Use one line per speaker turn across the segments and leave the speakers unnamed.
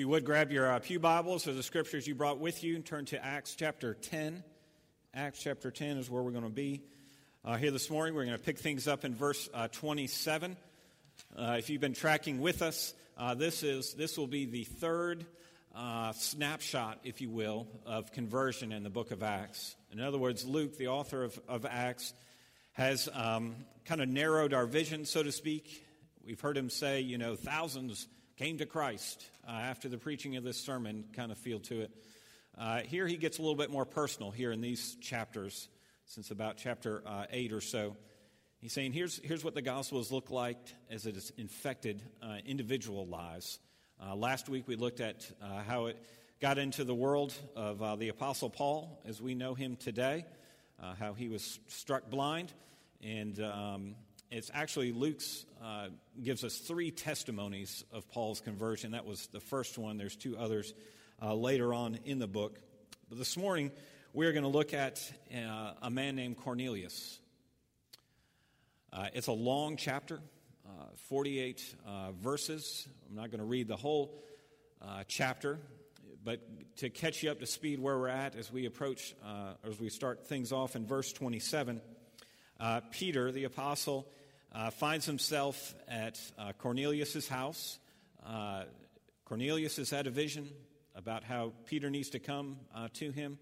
you would, grab your uh, Pew Bibles or the scriptures you brought with you and turn to Acts chapter 10. Acts chapter 10 is where we're going to be. Uh, here this morning, we're going to pick things up in verse uh, 27. Uh, if you've been tracking with us, uh, this, is, this will be the third uh, snapshot, if you will, of conversion in the book of Acts. In other words, Luke, the author of, of Acts, has um, kind of narrowed our vision, so to speak. We've heard him say, you know, thousands came to Christ uh, after the preaching of this sermon, kind of feel to it. Uh, here he gets a little bit more personal here in these chapters, since about chapter uh, 8 or so. He's saying, here's, here's what the Gospels look like as it has infected uh, individual lives. Uh, last week we looked at uh, how it got into the world of the Apostle Paul as we know him today, how he was struck blind. And um, it's actually Luke's uh, gives us three testimonies of Paul's conversion. That was the first one. There's two others uh, later on in the book. But this morning we're going to look at a man named Cornelius. it's a long chapter. Uh, 48 uh, verses. I'm not going to read the whole uh, chapter, but to catch you up to speed where we're at as we approach, uh, as we start things off in verse 27, uh, Peter, the apostle, Uh, finds himself at uh, Cornelius' house. Uh, Cornelius has had a vision about how Peter needs to come to him,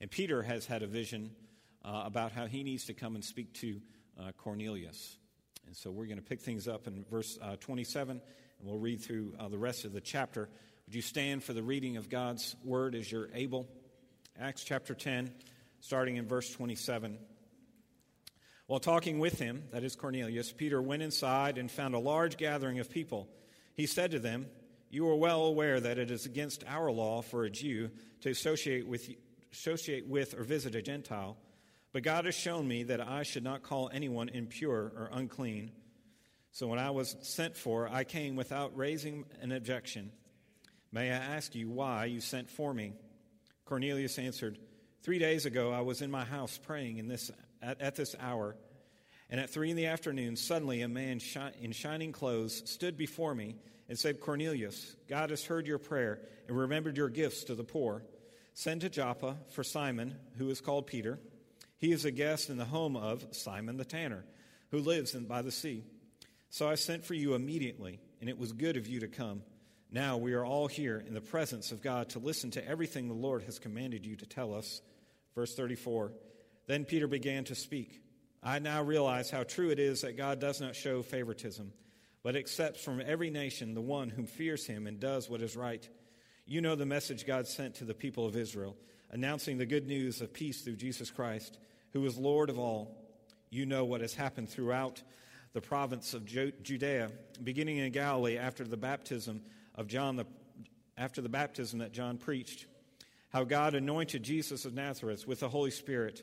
and Peter has had a vision about how he needs to come and speak to Cornelius. And so we're going to pick things up in verse uh, 27, and we'll read through uh, the rest of the chapter. Would you stand for the reading of God's word as you're able? Acts chapter 10, starting in verse 27. While talking with him, that is Cornelius, Peter went inside and found a large gathering of people. He said to them, You are well aware that it is against our law for a Jew to associate with, associate with or visit a Gentile. But God has shown me that I should not call anyone impure or unclean. So when I was sent for, I came without raising an objection. May I ask you why you sent for me? Cornelius answered, Three days ago I was in my house praying in this, at, at this hour, and at three in the afternoon, suddenly a man shi- in shining clothes stood before me and said, Cornelius, God has heard your prayer and remembered your gifts to the poor. Send to Joppa for Simon, who is called Peter. He is a guest in the home of Simon the tanner, who lives in, by the sea. So I sent for you immediately, and it was good of you to come. Now we are all here in the presence of God to listen to everything the Lord has commanded you to tell us. Verse 34 Then Peter began to speak. I now realize how true it is that God does not show favoritism, but accepts from every nation the one whom fears him and does what is right. You know the message God sent to the people of Israel, announcing the good news of peace through Jesus Christ who is Lord of all. You know what has happened throughout the province of Judea, beginning in Galilee after the baptism of John, the, after the baptism that John preached, how God anointed Jesus of Nazareth with the Holy Spirit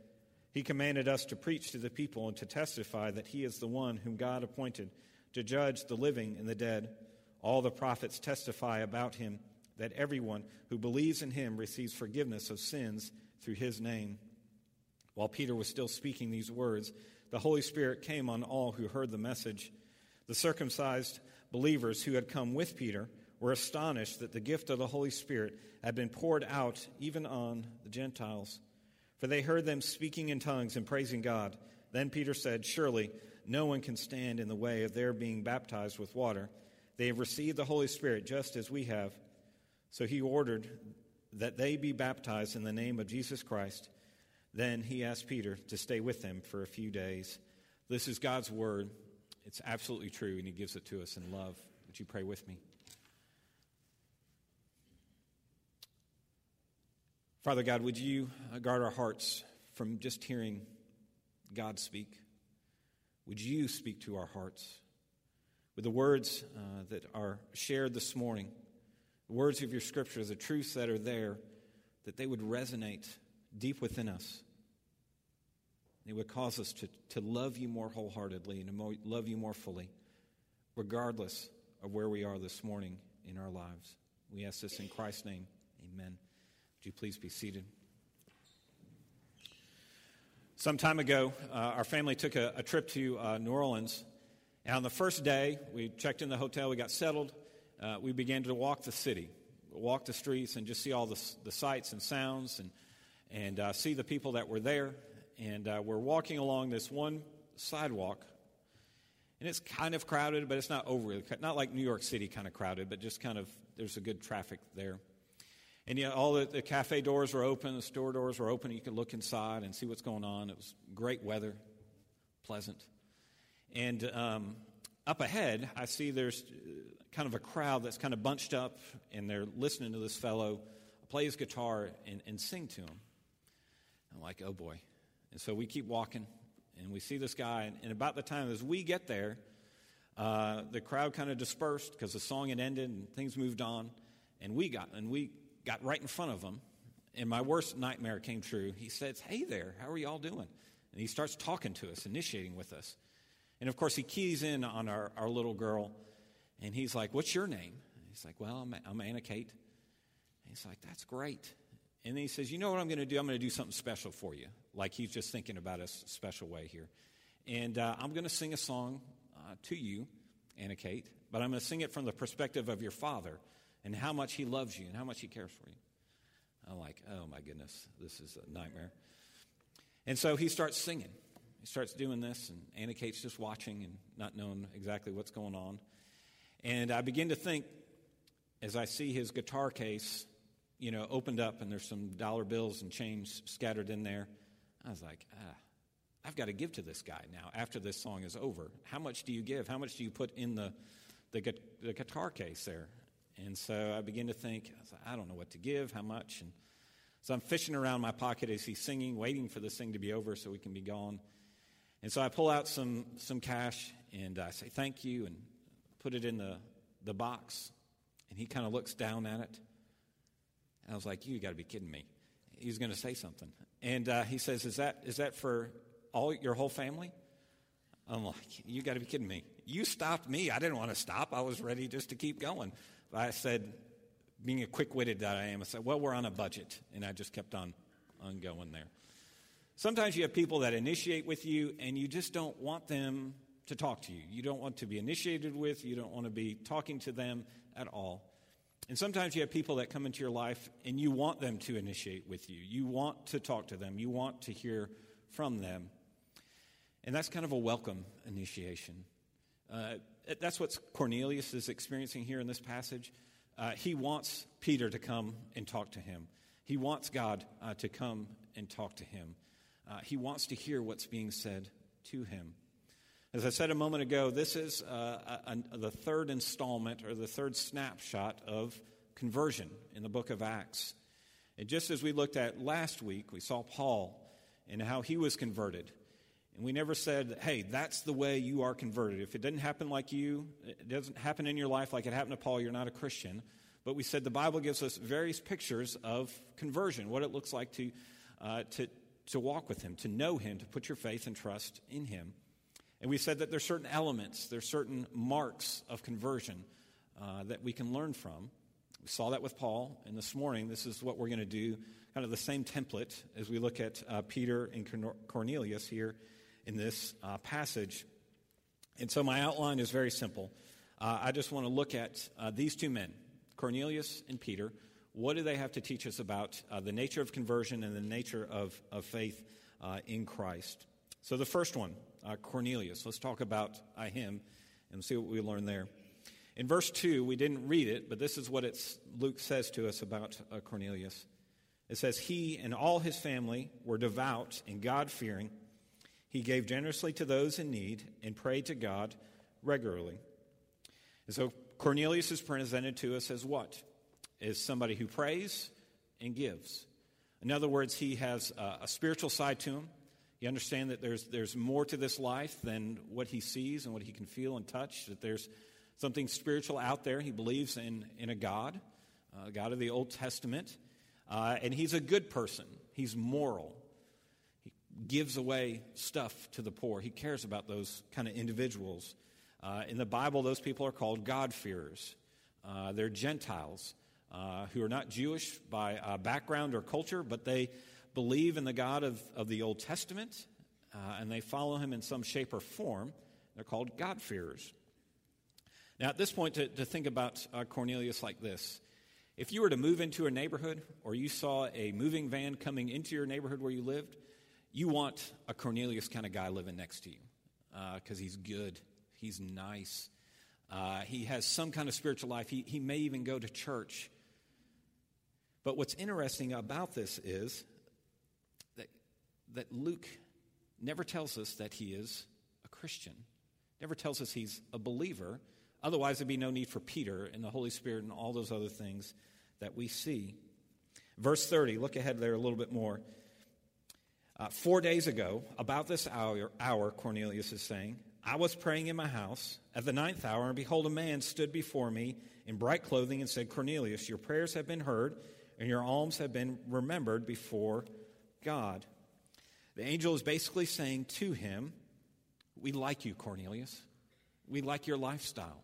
He commanded us to preach to the people and to testify that he is the one whom God appointed to judge the living and the dead. All the prophets testify about him that everyone who believes in him receives forgiveness of sins through his name. While Peter was still speaking these words, the Holy Spirit came on all who heard the message. The circumcised believers who had come with Peter were astonished that the gift of the Holy Spirit had been poured out even on the Gentiles. For they heard them speaking in tongues and praising God. Then Peter said, Surely no one can stand in the way of their being baptized with water. They have received the Holy Spirit just as we have. So he ordered that they be baptized in the name of Jesus Christ. Then he asked Peter to stay with them for a few days. This is God's word. It's absolutely true, and he gives it to us in love. Would you pray with me? Father God, would you guard our hearts from just hearing God speak? Would you speak to our hearts? With the words uh, that are shared this morning, the words of your scripture, the truths that are there, that they would resonate deep within us. They would cause us to, to love you more wholeheartedly and to more, love you more fully, regardless of where we are this morning in our lives. We ask this in Christ's name. Amen. Would you please be seated? Some time ago, uh, our family took a, a trip to uh, New Orleans. And on the first day, we checked in the hotel, we got settled, uh, we began to walk the city, walk the streets, and just see all the, the sights and sounds and, and uh, see the people that were there. And uh, we're walking along this one sidewalk, and it's kind of crowded, but it's not overly, not like New York City kind of crowded, but just kind of, there's a good traffic there. And yeah, all the, the cafe doors were open, the store doors were open. You could look inside and see what's going on. It was great weather, pleasant. And um, up ahead, I see there's kind of a crowd that's kind of bunched up, and they're listening to this fellow play his guitar and, and sing to him. I'm like, oh boy. And so we keep walking, and we see this guy, and, and about the time as we get there, uh, the crowd kind of dispersed because the song had ended and things moved on, and we got and we got right in front of him. And my worst nightmare came true. He says, "Hey there, how are you all doing?" And he starts talking to us, initiating with us. And of course, he keys in on our, our little girl, and he's like, What's your name? he's like, Well, I'm, I'm Anna Kate. And he's like, That's great. And then he says, You know what I'm going to do? I'm going to do something special for you. Like he's just thinking about a special way here. And uh, I'm going to sing a song uh, to you, Anna Kate, but I'm going to sing it from the perspective of your father and how much he loves you and how much he cares for you. I'm like, Oh my goodness, this is a nightmare. And so he starts singing. He starts doing this, and Anna Kate's just watching and not knowing exactly what's going on. And I begin to think, as I see his guitar case, you know, opened up and there's some dollar bills and change scattered in there, I was like, ah, I've got to give to this guy now after this song is over. How much do you give? How much do you put in the, the, the guitar case there? And so I begin to think, I, don't know what to give, how much. And so I'm fishing around my pocket as he's singing, waiting for this thing to be over so we can be gone. And so I pull out some, some cash and I say, Thank you, and put it in the, the box. And he kind of looks down at it. And I was like, You got to be kidding me. He's going to say something. And uh, he says, is that, is that for all your whole family? I'm like, You got to be kidding me. You stopped me. I didn't want to stop. I was ready just to keep going. I said, being a quick witted that I am, I said, Well, we're on a budget. And I just kept on, on going there. Sometimes you have people that initiate with you and you just don't want them to talk to you. You don't want to be initiated with, you don't want to be talking to them at all. And sometimes you have people that come into your life and you want them to initiate with you. You want to talk to them, you want to hear from them. And that's kind of a welcome initiation. Uh, that's what Cornelius is experiencing here in this passage. Uh, he wants Peter to come and talk to him. He wants God uh, to come and talk to him. Uh, he wants to hear what's being said to him. As I said a moment ago, this is uh, a, a, the third installment or the third snapshot of conversion in the book of Acts. And just as we looked at last week, we saw Paul and how he was converted. And we never said, hey, that's the way you are converted. If it didn't happen like you, it doesn't happen in your life like it happened to Paul, you're not a Christian. But we said the Bible gives us various pictures of conversion, what it looks like to, uh, to, to walk with Him, to know Him, to put your faith and trust in Him. And we said that there's certain elements, there's certain marks of conversion uh, that we can learn from. We saw that with Paul, and this morning, this is what we're going to do, kind of the same template as we look at uh, Peter and Cornelius here in this uh, passage. And so my outline is very simple. Uh, I just want to look at uh, these two men, Cornelius and Peter, what do they have to teach us about uh, the nature of conversion and the nature of, of faith uh, in Christ? So, the first one, Cornelius. Let's talk about him and see what we learn there. In verse 2, we didn't read it, but this is what Luke says to us about uh, Cornelius. It says, He and all his family were devout and God fearing. He gave generously to those in need and prayed to God regularly. And so Cornelius is presented to us as what? As somebody who prays and gives. In other words, he has a, a spiritual side to him. You understand that there's, there's more to this life than what he sees and what he can feel and touch, that there's something spiritual out there. He believes in, in a God, a God of the Old Testament. Uh, and he's a good person, he's moral. Gives away stuff to the poor, he cares about those kind of individuals. Uh, in the Bible, those people are called God-fearers. Uh, they're Gentiles uh, who are not Jewish by uh, background or culture, but they believe in the God of, of the Old Testament uh, and they follow him in some shape or form. They're called God-fearers. Now, at this point, to, to think about uh, Cornelius like this if you were to move into a neighborhood or you saw a moving van coming into your neighborhood where you lived, you want a Cornelius kind of guy living next to you because uh, he's good, he's nice, uh, he has some kind of spiritual life, he, he may even go to church. But what's interesting about this is that, that Luke never tells us that he is a Christian, never tells us he's a believer. Otherwise, there'd be no need for Peter and the Holy Spirit and all those other things that we see. Verse 30, look ahead there a little bit more. Uh, four days ago, about this hour, hour, Cornelius is saying, I was praying in my house at the ninth hour, and behold, a man stood before me in bright clothing and said, Cornelius, your prayers have been heard, and your alms have been remembered before God. The angel is basically saying to him, We like you, Cornelius. We like your lifestyle.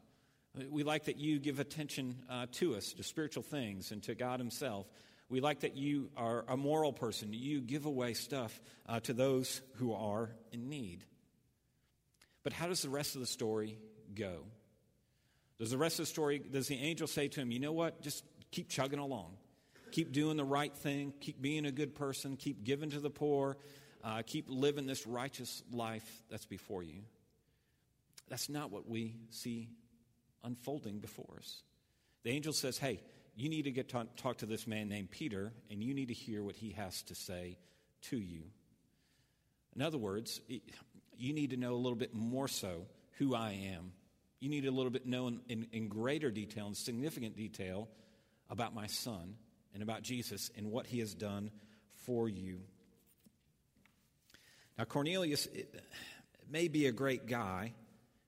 We like that you give attention uh, to us, to spiritual things, and to God Himself. We like that you are a moral person. You give away stuff uh, to those who are in need. But how does the rest of the story go? Does the rest of the story, does the angel say to him, you know what, just keep chugging along? Keep doing the right thing, keep being a good person, keep giving to the poor, uh, keep living this righteous life that's before you. That's not what we see unfolding before us. The angel says, Hey, you need to get to talk to this man named Peter, and you need to hear what he has to say to you. In other words, you need to know a little bit more so who I am. You need a little bit know in, in, greater detail, and significant detail, about my son and about Jesus and what he has done for you. Now, Cornelius may be a great guy,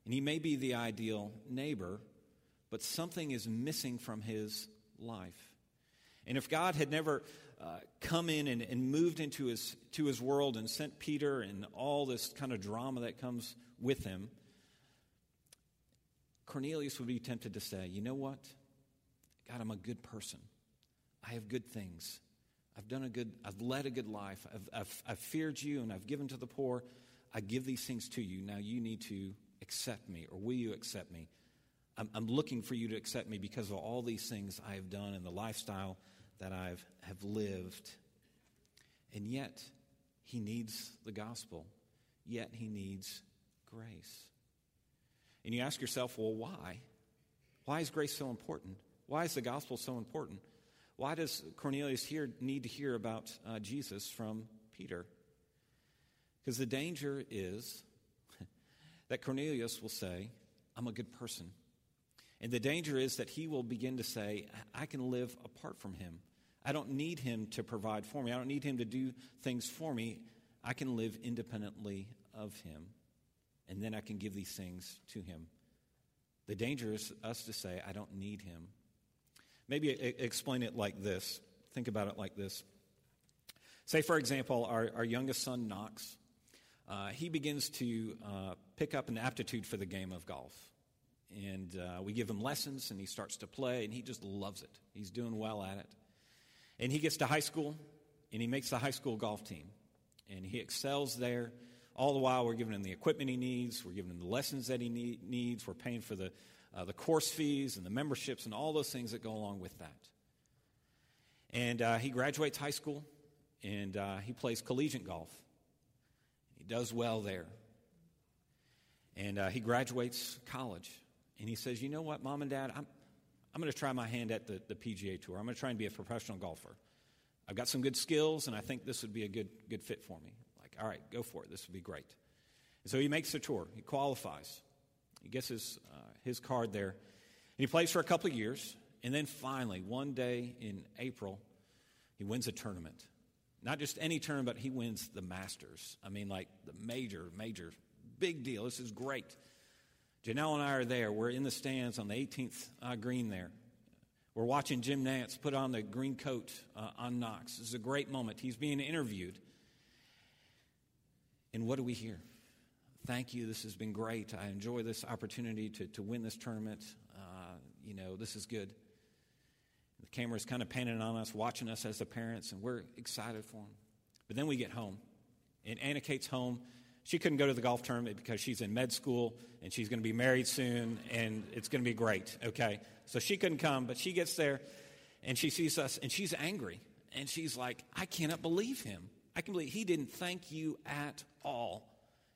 and he may be the ideal neighbor, but something is missing from his life. And if God had never uh, come in and, and moved into his, to his world and sent Peter and all this kind of drama that comes with him, Cornelius would be tempted to say, You know what? God, I'm a good person. I have good things. I've done a good, I've led a good life. I've, I've, I've feared you and I've given to the poor. I give these things to you. Now you need to accept me, or will you accept me? I'm, I'm looking for you to accept me because of all these things I have done and the lifestyle that I've have lived. And yet, he needs the gospel. Yet, he needs grace. And you ask yourself, well, why? Why is grace so important? Why is the gospel so important? Why does Cornelius here need to hear about uh, Jesus from Peter? Because the danger is that Cornelius will say, I'm a good person. And the danger is that he will begin to say, I can live apart from him. I don't need him to provide for me. I don't need him to do things for me. I can live independently of him. And then I can give these things to him. The danger is us to say, I don't need him. Maybe explain it like this. Think about it like this. Say, for example, our, our youngest son, Knox, uh, he begins to uh, pick up an aptitude for the game of golf. And uh, we give him lessons, and he starts to play, and he just loves it. He's doing well at it. And he gets to high school, and he makes the high school golf team. And he excels there. All the while, we're giving him the equipment he needs, we're giving him the lessons that he need, needs, we're paying for the uh, the course fees and the memberships and all those things that go along with that. And uh, he graduates high school and uh, he plays collegiate golf. He does well there. And uh, he graduates college. And he says, You know what, mom and dad, I'm, I'm going to try my hand at the, the PGA Tour. I'm going to try and be a professional golfer. I've got some good skills, and I think this would be a good, good fit for me. Like, all right, go for it. This would be great. And so he makes the tour, he qualifies. He gets his, uh, his card there. And he plays for a couple of years. And then finally, one day in April, he wins a tournament. Not just any tournament, but he wins the Masters. I mean, like the major, major, big deal. This is great. Janelle and I are there. We're in the stands on the 18th uh, green there. We're watching Jim Nantz put on the green coat uh, on Knox. This is a great moment. He's being interviewed. And what do we hear? Thank you. This has been great. I enjoy this opportunity to, to win this tournament. Uh, you know, this is good. The camera's kind of panning on us, watching us as the parents, and we're excited for them. But then we get home, and Anna Kate's home. She couldn't go to the golf tournament because she's in med school and she's going to be married soon, and it's going to be great, okay? So she couldn't come, but she gets there and she sees us, and she's angry. And she's like, I cannot believe him. I can believe he didn't thank you at all.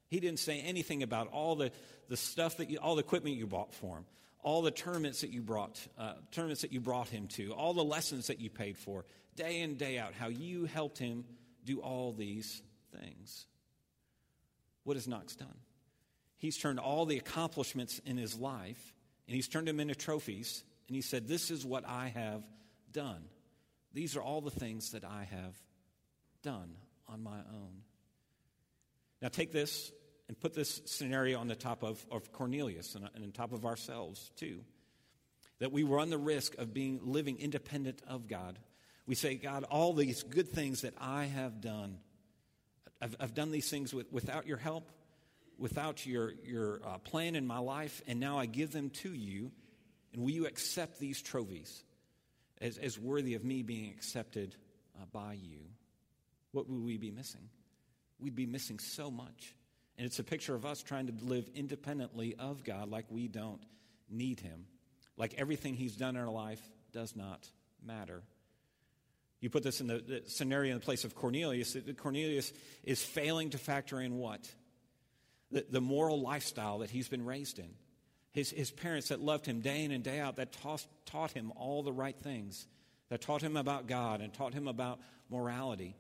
He didn't say anything about all the, the stuff that you, all the equipment you bought for him, all the tournaments that you brought, uh, tournaments that you brought him to, all the lessons that you paid for, day in, day out, how you helped him do all these things. What has Knox done? He's turned all the accomplishments in his life and he's turned them into trophies. And he said, This is what I have done. These are all the things that I have done on my own. Now, take this and put this scenario on the top of, of Cornelius and, and on top of ourselves, too. That we run the risk of being living independent of God. We say, God, all these good things that I have done, I've, I've done these things with, without your help, without your, your uh, plan in my life, and now I give them to you. And will you accept these trophies as, as worthy of me being accepted uh, by you? What would we be missing? We'd be missing so much. And it's a picture of us trying to live independently of God like we don't need Him. Like everything He's done in our life does not matter. You put this in the, the scenario in the place of Cornelius. Cornelius is failing to factor in what? The, the moral lifestyle that he's been raised in. His, his parents that loved him day in and day out, that taught, taught him all the right things, that taught him about God and taught him about morality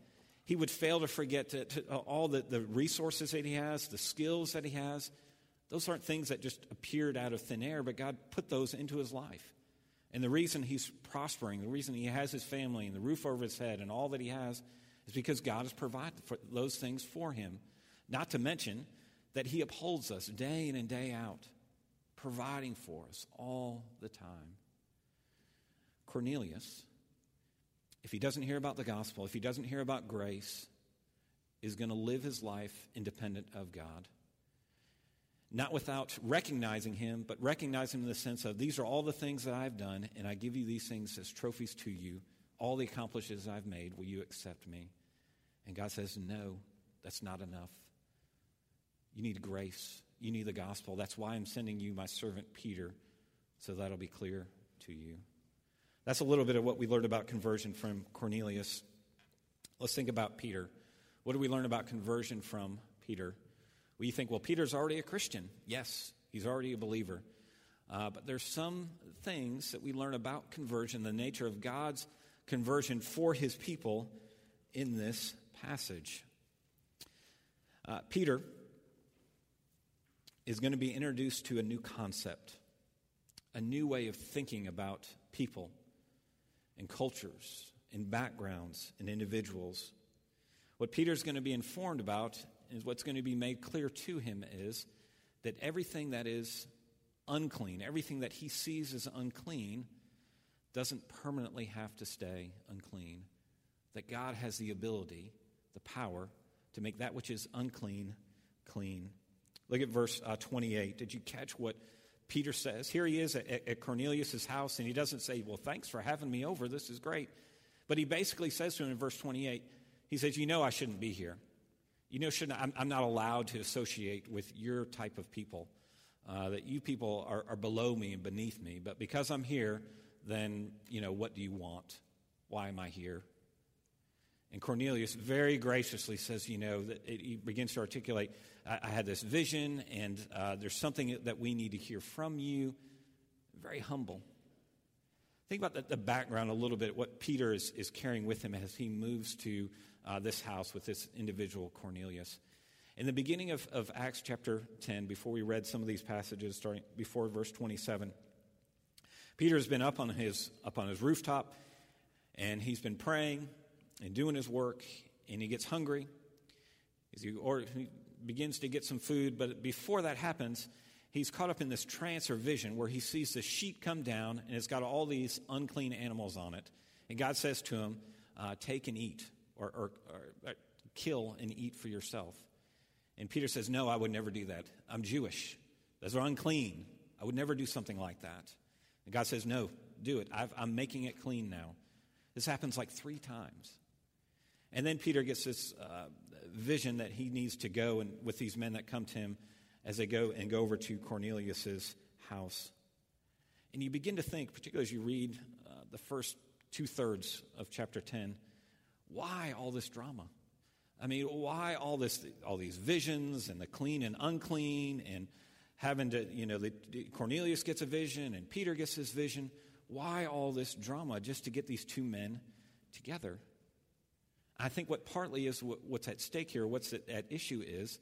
he would fail to forget to, to, uh, all the, the resources that he has, the skills that he has. Those aren't things that just appeared out of thin air, but God put those into his life. And the reason he's prospering, the reason he has his family and the roof over his head and all that he has, is because God has provided for those things for him. Not to mention that he upholds us day in and day out, providing for us all the time. Cornelius if he doesn't hear about the gospel, if he doesn't hear about grace, is going to live his life independent of God. Not without recognizing him, but recognizing him in the sense of these are all the things that I've done, and I give you these things as trophies to you. All the accomplishments I've made, will you accept me? And God says, No, that's not enough. You need grace. You need the gospel. That's why I'm sending you my servant Peter, so that'll be clear to you. That's a little bit of what we learned about conversion from Cornelius. Let's think about Peter. What do we learn about conversion from Peter? Well, you think, well, Peter's already a Christian. Yes, he's already a believer. Uh, but there's some things that we learn about conversion, the nature of God's conversion for his people in this passage. Uh, Peter is going to be introduced to a new concept, a new way of thinking about people and cultures and backgrounds and individuals. What Peter's going to be informed about is what's going to be made clear to him is that everything that is unclean, everything that he sees as unclean, doesn't permanently have to stay unclean. That God has the ability, the power, to make that which is unclean clean. Look at verse uh, 28. Did you catch what Peter says. Here he is at, at Cornelius' house, and he doesn't say, Well, thanks for having me over. This is great. But he basically says to him in verse 28, he says, You know, I shouldn't be here. You know, shouldn't, I'm, I'm not allowed to associate with your type of people. Uh, that you people are, are below me and beneath me. But because I'm here, then, you know, what do you want? Why am I here? And Cornelius very graciously says, you know, that it, he begins to articulate, I, I had this vision, and uh, there's something that we need to hear from you. Very humble. Think about the, the background a little bit, what Peter is, is carrying with him as he moves to uh, this house with this individual, Cornelius. In the beginning of, of Acts chapter 10, before we read some of these passages, starting before verse 27, Peter has been up on his, up on his rooftop, and he's been praying and doing his work, and he gets hungry. Or he begins to get some food, but before that happens, he's caught up in this trance or vision where he sees the sheet come down and it's got all these unclean animals on it. And God says to him, uh, Take and eat, or, or, or, or kill and eat for yourself. And Peter says, No, I would never do that. I'm Jewish. Those are unclean. I would never do something like that. And God says, No, do it. i am making it clean now. This happens like three times. And then Peter gets this uh, vision that he needs to go and with these men that come to him as they go and go over to Cornelius's house. And you begin to think, particularly as you read uh, the first two thirds of chapter 10, why all this drama? I mean, why all this, all these visions and the clean and unclean and having to, you know, the, Cornelius gets a vision and Peter gets his vision. Why all this drama just to get these two men together? I think what partly is what's at stake here, what's at issue is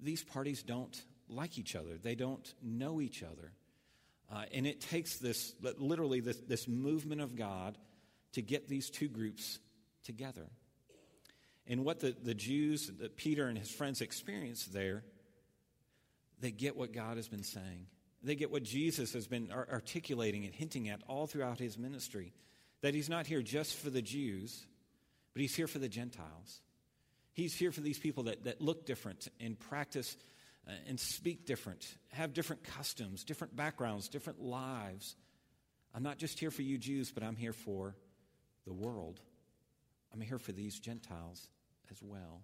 these parties don't like each other. They don't know each other. Uh, and it takes this, literally, this, this movement of God to get these two groups together. And what the, the Jews, that Peter and his friends experience there, they get what God has been saying. They get what Jesus has been articulating and hinting at all throughout his ministry that he's not here just for the Jews, but he's here for the Gentiles. He's here for these people that, that look different and practice uh, and speak different, have different customs, different backgrounds, different lives. I'm not just here for you Jews, but I'm here for the world. I'm here for these Gentiles as well.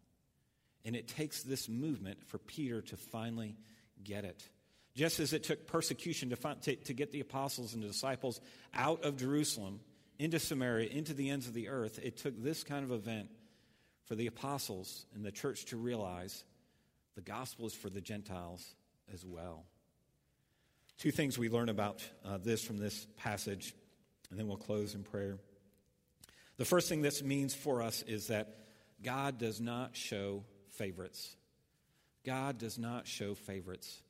And it takes this movement for Peter to finally get it. Just as it took persecution to, find, to, to, get the apostles and the disciples out of Jerusalem into Samaria, into the ends of the earth, it took this kind of event for the apostles and the church to realize the gospel is for the Gentiles as well. Two things we learn about uh, this from this passage, and then we'll close in prayer. The first thing this means for us is that God does not show favorites. God does not show favorites.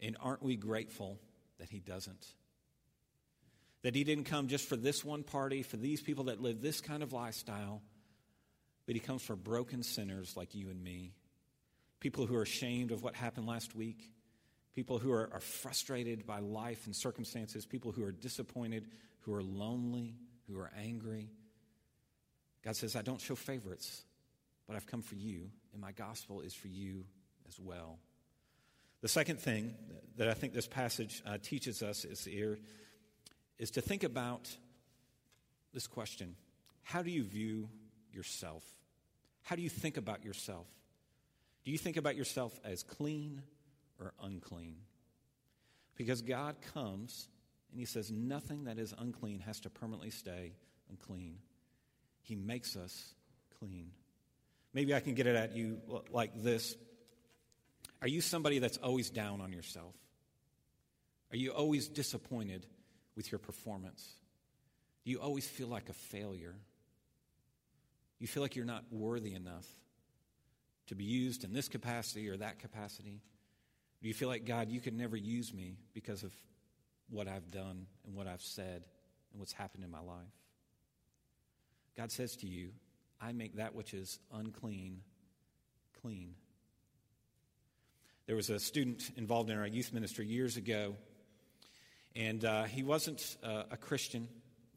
And aren't we grateful that He doesn't? That He didn't come just for this one party, for these people that live this kind of lifestyle, but He comes for broken sinners like you and me. People who are ashamed of what happened last week, people who are, are frustrated by life and circumstances, people who are disappointed, who are lonely, who are angry. God says, I don't show favorites, but I've come for you, and my gospel is for you as well. The second thing that I think this passage uh, teaches us is, here, is to think about this question How do you view yourself? How do you think about yourself? Do you think about yourself as clean or unclean? Because God comes and He says, Nothing that is unclean has to permanently stay unclean. He makes us clean. Maybe I can get it at you like this Are you somebody that's always down on yourself? Are you always disappointed with your performance? Do you always feel like a failure? You feel like you're not worthy enough to be used in this capacity or that capacity? Do you feel like, God, you could never use me because of what I've done and what I've said and what's happened in my life? God says to you, I make that which is unclean clean. There was a student involved in our youth ministry years ago, and uh, he wasn't uh, a Christian,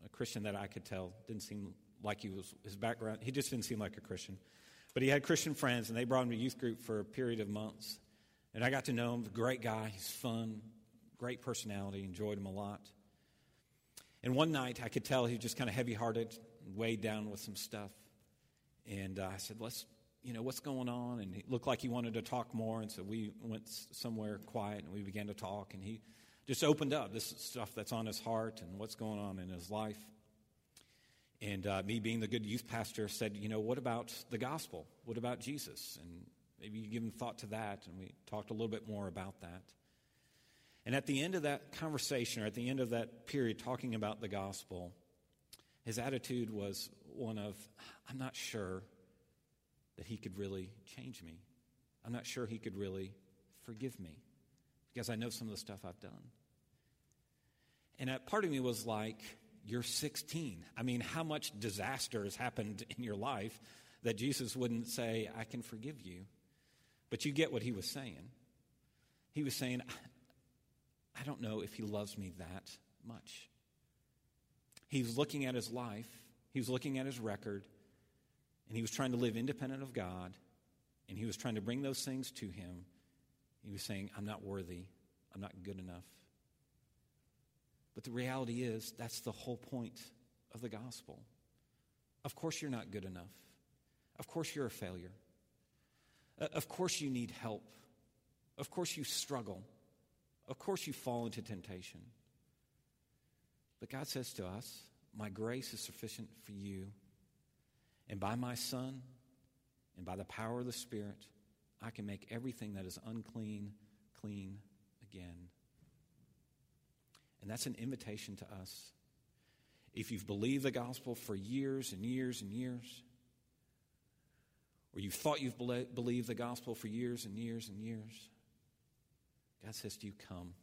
a Christian that I could tell. Didn't seem like he was, his background, he just didn't seem like a Christian. But he had Christian friends, and they brought him to youth group for a period of months. And I got to know him, great guy, he's fun, great personality, enjoyed him a lot. And one night, I could tell he was just kind of heavy hearted, weighed down with some stuff. And uh, I said, let's, you know, what's going on? And he looked like he wanted to talk more. And so we went somewhere quiet and we began to talk. And he just opened up this stuff that's on his heart and what's going on in his life. And uh, me being the good youth pastor said, you know, what about the gospel? What about Jesus? And maybe you give him thought to that. And we talked a little bit more about that. And at the end of that conversation, or at the end of that period talking about the gospel, his attitude was one of, I'm not sure that he could really change me. I'm not sure he could really forgive me because I know some of the stuff I've done. And that part of me was like, You're 16. I mean, how much disaster has happened in your life that Jesus wouldn't say, I can forgive you? But you get what he was saying. He was saying, I don't know if he loves me that much. He was looking at his life, he was looking at his record, and he was trying to live independent of God, and he was trying to bring those things to him. He was saying, I'm not worthy, I'm not good enough. But the reality is, that's the whole point of the gospel. Of course, you're not good enough. Of course, you're a failure. Uh, of course, you need help. Of course, you struggle. Of course, you fall into temptation. But God says to us, My grace is sufficient for you. And by my Son and by the power of the Spirit, I can make everything that is unclean clean again. And that's an invitation to us. If you've believed the gospel for years and years and years, or you've thought you've believed the gospel for years and years and years, God says to you, Come.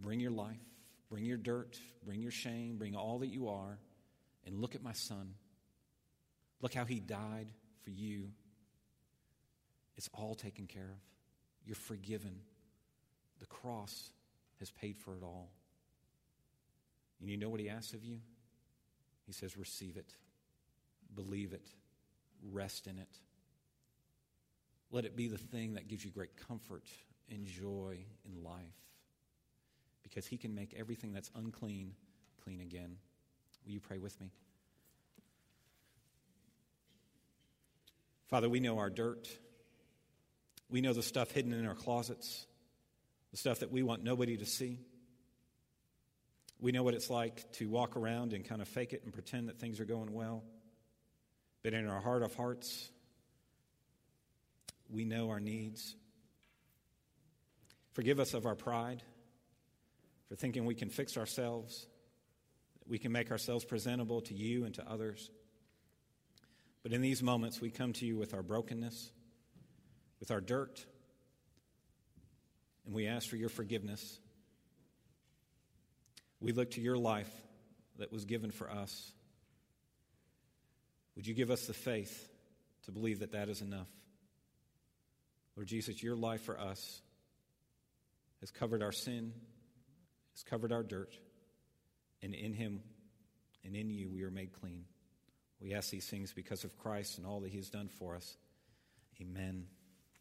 Bring your life, bring your dirt, bring your shame, bring all that you are, and look at my son. Look how he died for you. It's all taken care of. You're forgiven. The cross has paid for it all. And you know what he asks of you? He says, Receive it, believe it, rest in it. Let it be the thing that gives you great comfort and joy in life because he can make everything that's unclean clean again. Will you pray with me? Father, we know our dirt. We know the stuff hidden in our closets, the stuff that we want nobody to see. We know what it's like to walk around and kind of fake it and pretend that things are going well. But in our heart of hearts, we know our needs. Forgive us of our pride, for thinking we can fix ourselves, we can make ourselves presentable to you and to others. But in these moments, we come to you with our brokenness, with our dirt, and we ask for your forgiveness. We look to your life that was given for us. Would you give us the faith to believe that that is enough? Lord Jesus, your life for us has covered our sin, has covered our dirt, and in him and in you we are made clean. We ask these things because of Christ and all that he has done for us. Amen.